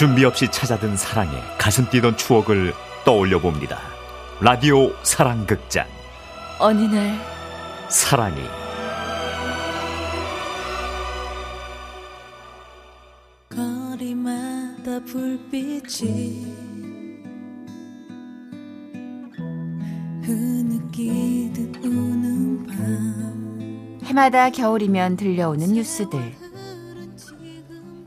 준비 없이 찾아든 사랑에 가슴 뛰던 추억을 떠올려 봅니다. 라디오 사랑극장. 어느 날 사랑이 거리마다 불빛이 흐느끼듯 우는 밤 해마다 겨울이면 들려오는 뉴스들.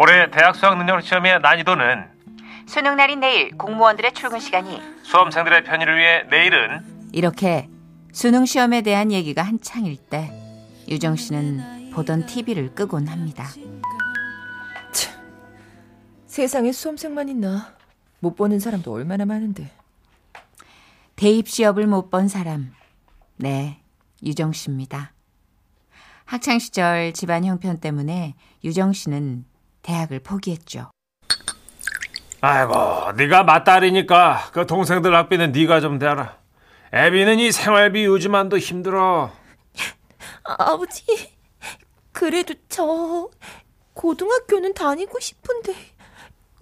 올해 대학 수학 능력 시험의 난이도는 수능 날인 내일 공무원들의 출근 시간이 수험생들의 편의를 위해 내일은 이렇게 수능 시험에 대한 얘기가 한창일 때 유정 씨는 보던 TV를 끄곤 합니다. 세상에 수험생만 있나? 못 보는 사람도 얼마나 많은데. 대입 시험을 못 본 사람. 네, 유정 씨입니다. 학창 시절 집안 형편 때문에 유정 씨는 대학을 포기했죠. 아이고 네가 맞딸이니까 그 동생들 학비는 네가 좀 대라. 애비는 이 생활비 요즘만도 힘들어. 아, 아버지, 그래도 저 고등학교는 다니고 싶은데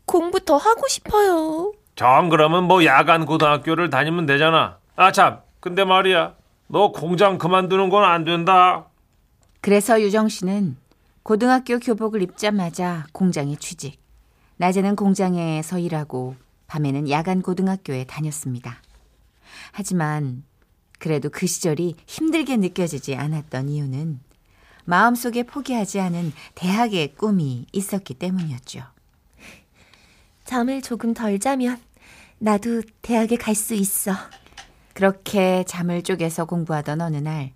공부 더 하고 싶어요. 정 그러면 뭐 야간 고등학교를 다니면 되잖아. 아 참 근데 말이야. 너 공장 그만두는 건 안 된다. 그래서 유정 씨는 고등학교 교복을 입자마자 공장에 취직. 낮에는 공장에서 일하고 밤에는 야간 고등학교에 다녔습니다. 하지만 그래도 그 시절이 힘들게 느껴지지 않았던 이유는 마음속에 포기하지 않은 대학의 꿈이 있었기 때문이었죠. 잠을 조금 덜 자면 나도 대학에 갈 수 있어. 그렇게 잠을 쪼개서 공부하던 어느 날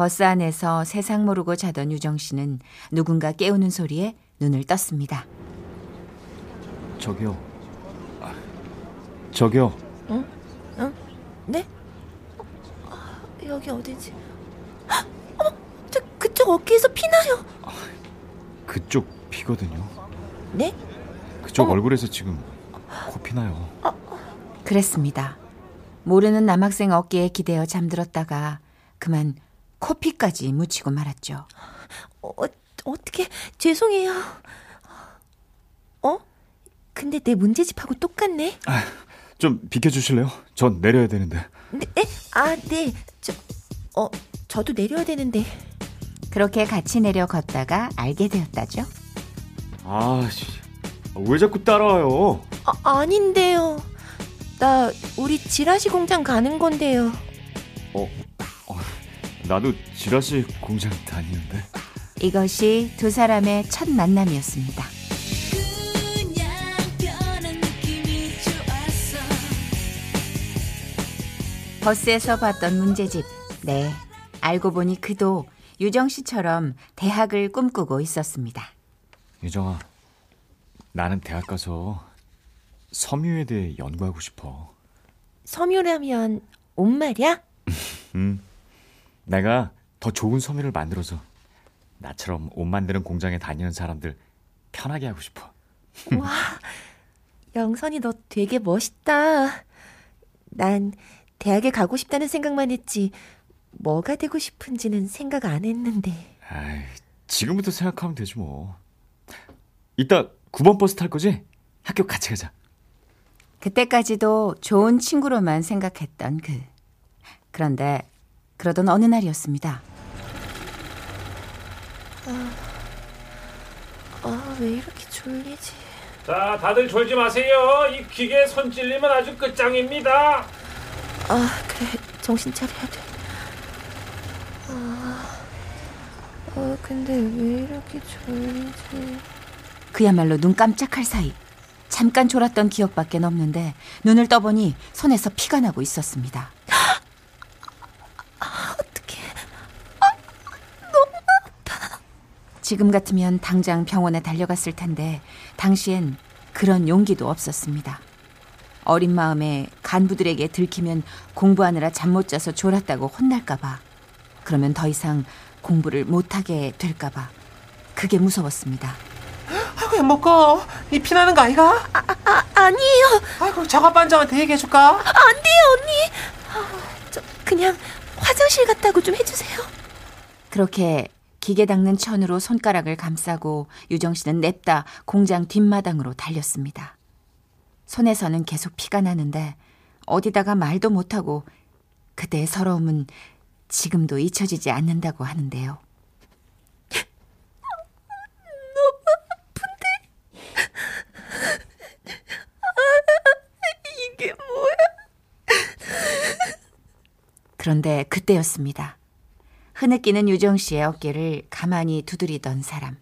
버스 안에서 세상 모르고 자던 유정 씨는 누군가 깨우는 소리에 눈을 떴습니다. 저기요. 아, 저기요. 네? 어, 여기 어디지? 헉, 어머, 저 그쪽 어깨에서 피나요. 그쪽 피거든요. 네? 그쪽 어. 얼굴에서 지금 코피 나요. 그랬습니다. 모르는 남학생 어깨에 기대어 잠들었다가 그만 코피까지 묻히고 말았죠. 어, 어떻게 죄송해요. 어? 근데 내 문제집하고 똑같네. 좀 비켜주실래요? 전 내려야 되는데. 네? 에? 아, 네. 저, 어, 저도 내려야 되는데. 그렇게 같이 내려 걷다가 알게 되었다죠. 아, 씨. 왜 자꾸 따라와요? 아, 아닌데요. 나 우리 지라시 공장 가는 건데요. 어, 어, 나도 지라시 공장 다니는데. 이것이 두 사람의 첫 만남이었습니다. 버스에서 봤던 문제집. 네. 알고 보니 그도 유정 씨처럼 대학을 꿈꾸고 있었습니다. 유정아, 나는 대학 가서 섬유에 대해 연구하고 싶어. 섬유라면 옷 말이야? 음, 내가 더 좋은 섬유를 만들어서 나처럼 옷 만드는 공장에 다니는 사람들 편하게 하고 싶어. 와, 영선이 너 되게 멋있다. 난 대학에 가고 싶다는 생각만 했지. 뭐가 되고 싶은지는 생각 안 했는데. 아이, 지금부터 생각하면 되지 뭐. 이따 9번 버스 탈 거지? 학교 같이 가자. 그때까지도 좋은 친구로만 생각했던 그. 그런데 그러던 어느 날이었습니다. 아, 왜 이렇게 졸리지? 자 다들 졸지 마세요 이 기계 손 찔리면 아주 끝장입니다 아, 그래. 정신 차려야 돼. 아, 아 근데 왜 이렇게 졸리지? 그야말로 눈 깜짝할 사이 잠깐 졸았던 기억밖에 없는데 눈을 떠보니 손에서 피가 나고 있었습니다. 어떡해. 지금 같으면 당장 병원에 달려갔을 텐데 당시엔 그런 용기도 없었습니다. 어린 마음에 간부들에게 들키면 공부하느라 잠 못 자서 졸았다고 혼날까봐 그러면 더 이상 공부를 못하게 될까봐 그게 무서웠습니다. 아이고 행복거 이 피나는 거 아이가? 아, 아니에요. 아이고 작업반장한테 얘기해줄까? 안 돼요, 언니. 아, 저, 그냥 화장실 갔다고 좀 해주세요. 그렇게 기계 닦는 천으로 손가락을 감싸고 유정 씨는 냅다 공장 뒷마당으로 달렸습니다. 손에서는 계속 피가 나는데 어디다가 말도 못하고 그때의 서러움은 지금도 잊혀지지 않는다고 하는데요. 이게 뭐야? 그런데 그때였습니다. 흐느끼는 유정 씨의 어깨를 가만히 두드리던 사람.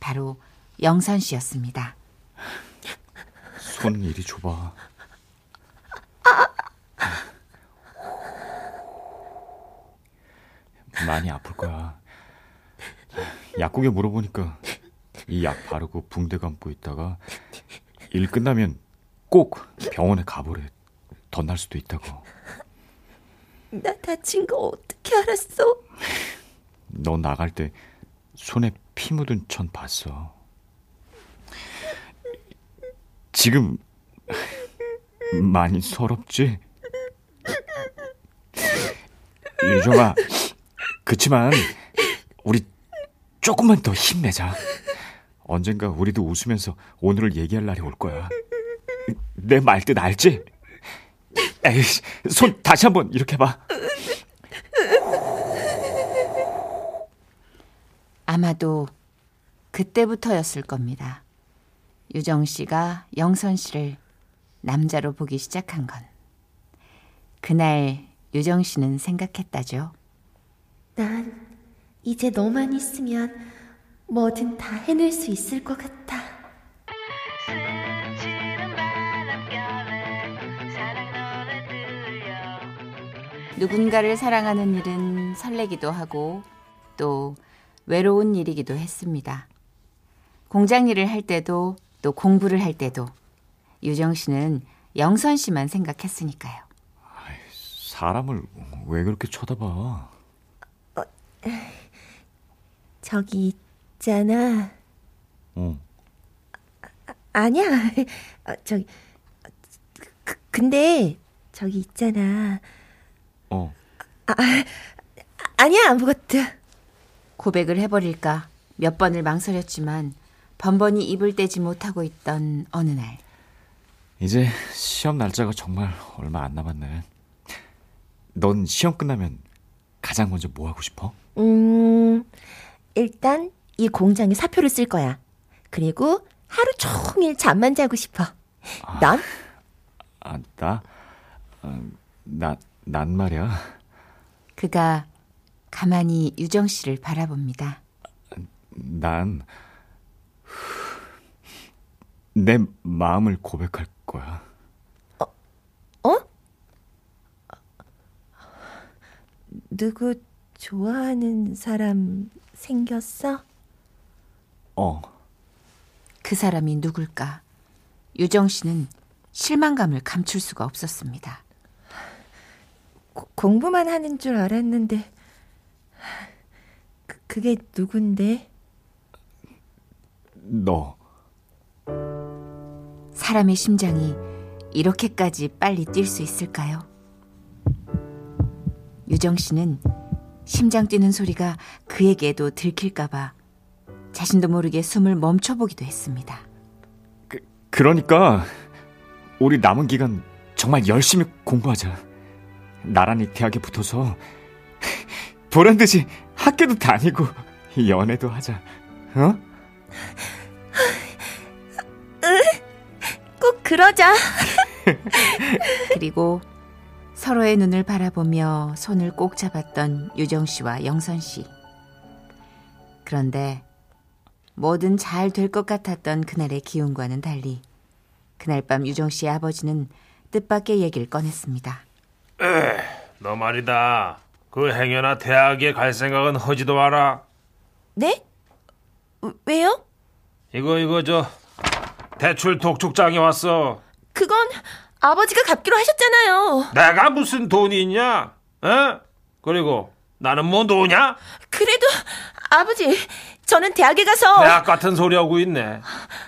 바로 영선 씨였습니다. 손 이리 줘봐. 많이 아플 거야. 약국에 물어보니까 이 약 바르고 붕대 감고 있다가 일 끝나면 꼭 병원에 가보래. 더날 수도 있다고. 나 다친 거 어떻게 알았어? 너 나갈 때 손에 피 묻은 천 봤어. 지금 많이 서럽지? 유정아, 그치만 우리 조금만 더 힘내자. 언젠가 우리도 웃으면서 오늘을 얘기할 날이 올 거야. 내 말뜻 알지? 에이, 손 다시 한번 이렇게 봐. 아마도 그때부터였을 겁니다. 유정 씨가 영선 씨를 남자로 보기 시작한 건. 그날 유정 씨는 생각했다죠. 난 이제 너만 있으면 뭐든 다 해낼 수 있을 것 같아. 누군가를 사랑하는 일은 설레기도 하고 또 외로운 일이기도 했습니다. 공장 일을 할 때도 또 공부를 할 때도 유정 씨는 영선 씨만 생각했으니까요. 사람을 왜 그렇게 쳐다봐? 저기 있잖아. 어. 아니야. 어, 저기 그, 근데 저기 있잖아. 어. 아니야 아무것도. 고백을 해버릴까 몇 번을 망설였지만 번번이 입을 떼지 못하고 있던 어느 날 이제 시험 날짜가 정말 얼마 안 남았네. 넌 시험 끝나면 가장 먼저 뭐 하고 싶어? 음 일단 이 공장에 사표를 쓸 거야. 그리고 하루 종일 잠만 자고 싶어. 넌? 아, 나? 어, 나, 난 말이야. 그가 가만히 유정 씨를 바라봅니다. 난, 내 마음을 고백할 거야. 어? 누구 좋아하는 사람 생겼어? 어, 그 사람이 누굴까? 유정 씨는 실망감을 감출 수가 없었습니다. 고- 공부만 하는 줄 알았는데 그, 그게 누군데? 너. 사람의 심장이 이렇게까지 빨리 뛸 수 있을까요? 유정 씨는 심장 뛰는 소리가 그에게도 들킬까봐 자신도 모르게 숨을 멈춰보기도 했습니다. 그, 그러니까, 우리 남은 기간 정말 열심히 공부하자. 나란히 대학에 붙어서, 보란 듯이 학교도 다니고, 연애도 하자. 어? 꼭 그러자. 그리고 서로의 눈을 바라보며 손을 꼭 잡았던 유정 씨와 영선 씨. 그런데 뭐든 잘 될 것 같았던 그날의 기운과는 달리 그날 밤 유정 씨의 아버지는 뜻밖의 얘기를 꺼냈습니다. 너 말이다. 그 행여나 대학에 갈 생각은 하지도 마라. 네? 왜요? 이거 이거 저 대출 독촉장이 왔어. 그건 아버지가 갚기로 하셨잖아요. 내가 무슨 돈이 있냐? 어? 그리고 나는 뭐 노냐? 그래도 아버지, 저는 대학에 가서 대학 같은 소리 하고 있네.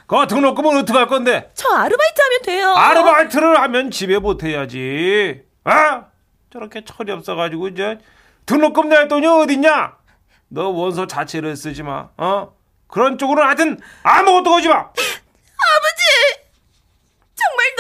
그거 등록금은 어떻게 할 건데? 저 아르바이트 하면 돼요. 아르바이트를 하면 집에 못해야지. 어? 저렇게 철이 없어가지고 이제 등록금 낼 돈이 어딨냐? 너 원서 자체를 쓰지 마. 어? 그런 쪽으로 하여튼 아무것도 하지 마. 아버지! 정말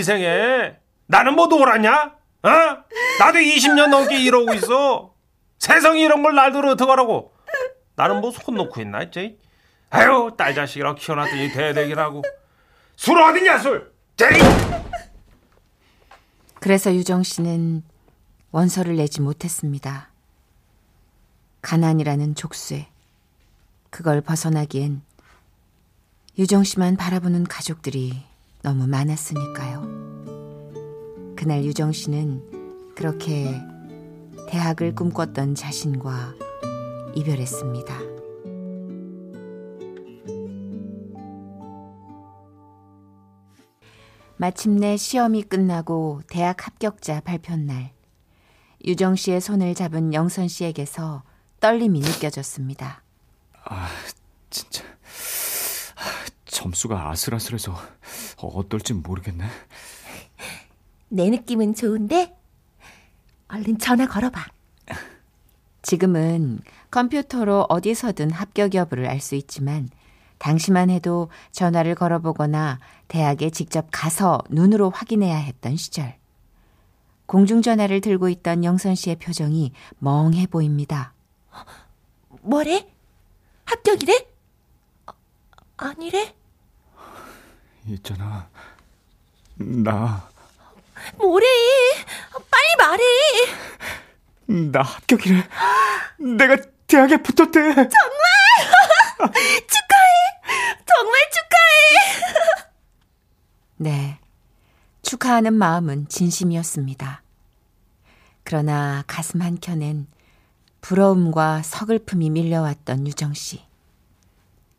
희생해. 나는 뭐 놀았냐? 어? 나도 20년 넘게 이러고 있어. 세상에 이런 걸 날들어 어떡하라고. 나는 뭐 손 놓고 있나 했지? 아유, 딸 자식이라고 키워놨더니 대대기라고. 술 어딨냐, 술? 제이! 그래서 유정 씨는 원서를 내지 못했습니다. 가난이라는 족쇄. 그걸 벗어나기엔 유정 씨만 바라보는 가족들이 너무 많았으니까요. 그날 유정 씨는 그렇게 대학을 꿈꿨던 자신과 이별했습니다. 마침내 시험이 끝나고 대학 합격자 발표 날 유정 씨의 손을 잡은 영선 씨에게서 떨림이 느껴졌습니다. 진짜 아, 점수가 아슬아슬해서 어떨지 모르겠네. 내 느낌은 좋은데? 얼른 전화 걸어봐. 지금은 컴퓨터로 어디서든 합격 여부를 알 수 있지만 당시만 해도 전화를 걸어보거나 대학에 직접 가서 눈으로 확인해야 했던 시절. 공중전화를 들고 있던 영선 씨의 표정이 멍해 보입니다. 뭐래? 합격이래? 아, 아니래? 있잖아. 나, 뭐래? 빨리 말해! 나 합격이래. 내가 대학에 붙었대. 정말 축하해! 네. 축하하는 마음은 진심이었습니다. 그러나 가슴 한켠엔 부러움과 서글픔이 밀려왔던 유정 씨.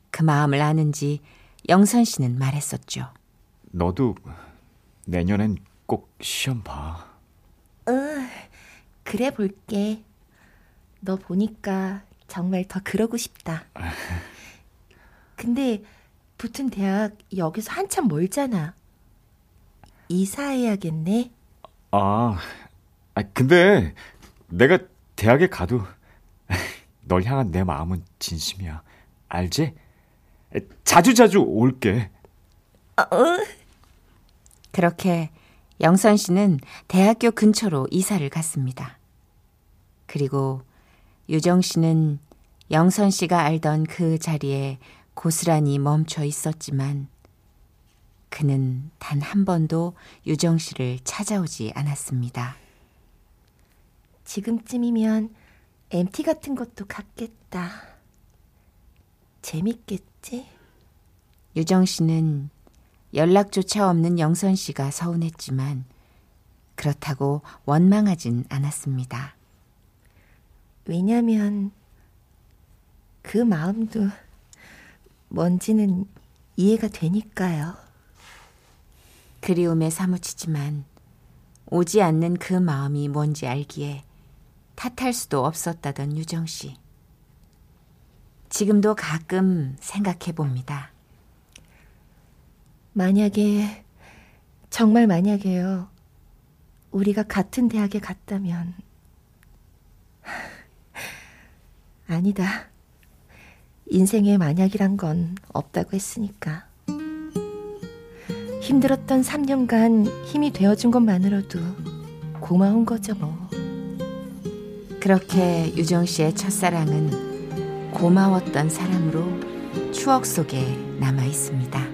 그 마음을 아는지 영선 씨는 말했었죠. 너도 내년엔 꼭 시험 봐. 응, 그래 볼게. 너 보니까 정말 더 그러고 싶다. 근데 붙은 대학 여기서 한참 멀잖아. 이사해야겠네. 아, 아 근데 내가 대학에 가도 널 향한 내 마음은 진심이야. 알지? 자주 자주 올게. 그렇게 영선 씨는 대학교 근처로 이사를 갔습니다. 그리고 유정 씨는 영선 씨가 알던 그 자리에 고스란히 멈춰 있었지만 그는 단 한 번도 유정 씨를 찾아오지 않았습니다. 지금쯤이면 MT 같은 것도 갔겠다. 재밌겠 지? 유정 씨는 연락조차 없는 영선 씨가 서운했지만 그렇다고 원망하진 않았습니다. 왜냐면 그 마음도 뭔지는 이해가 되니까요. 그리움에 사무치지만 오지 않는 그 마음이 뭔지 알기에 탓할 수도 없었다던 유정 씨. 지금도 가끔 생각해 봅니다. 만약에 정말 만약에요. 우리가 같은 대학에 갔다면 아니다. 인생에 만약이란 건 없다고 했으니까. 힘들었던 3년간 힘이 되어준 것만으로도 고마운 거죠, 뭐. 그렇게 유정 씨의 첫사랑은 고마웠던 사람으로 추억 속에 남아 있습니다.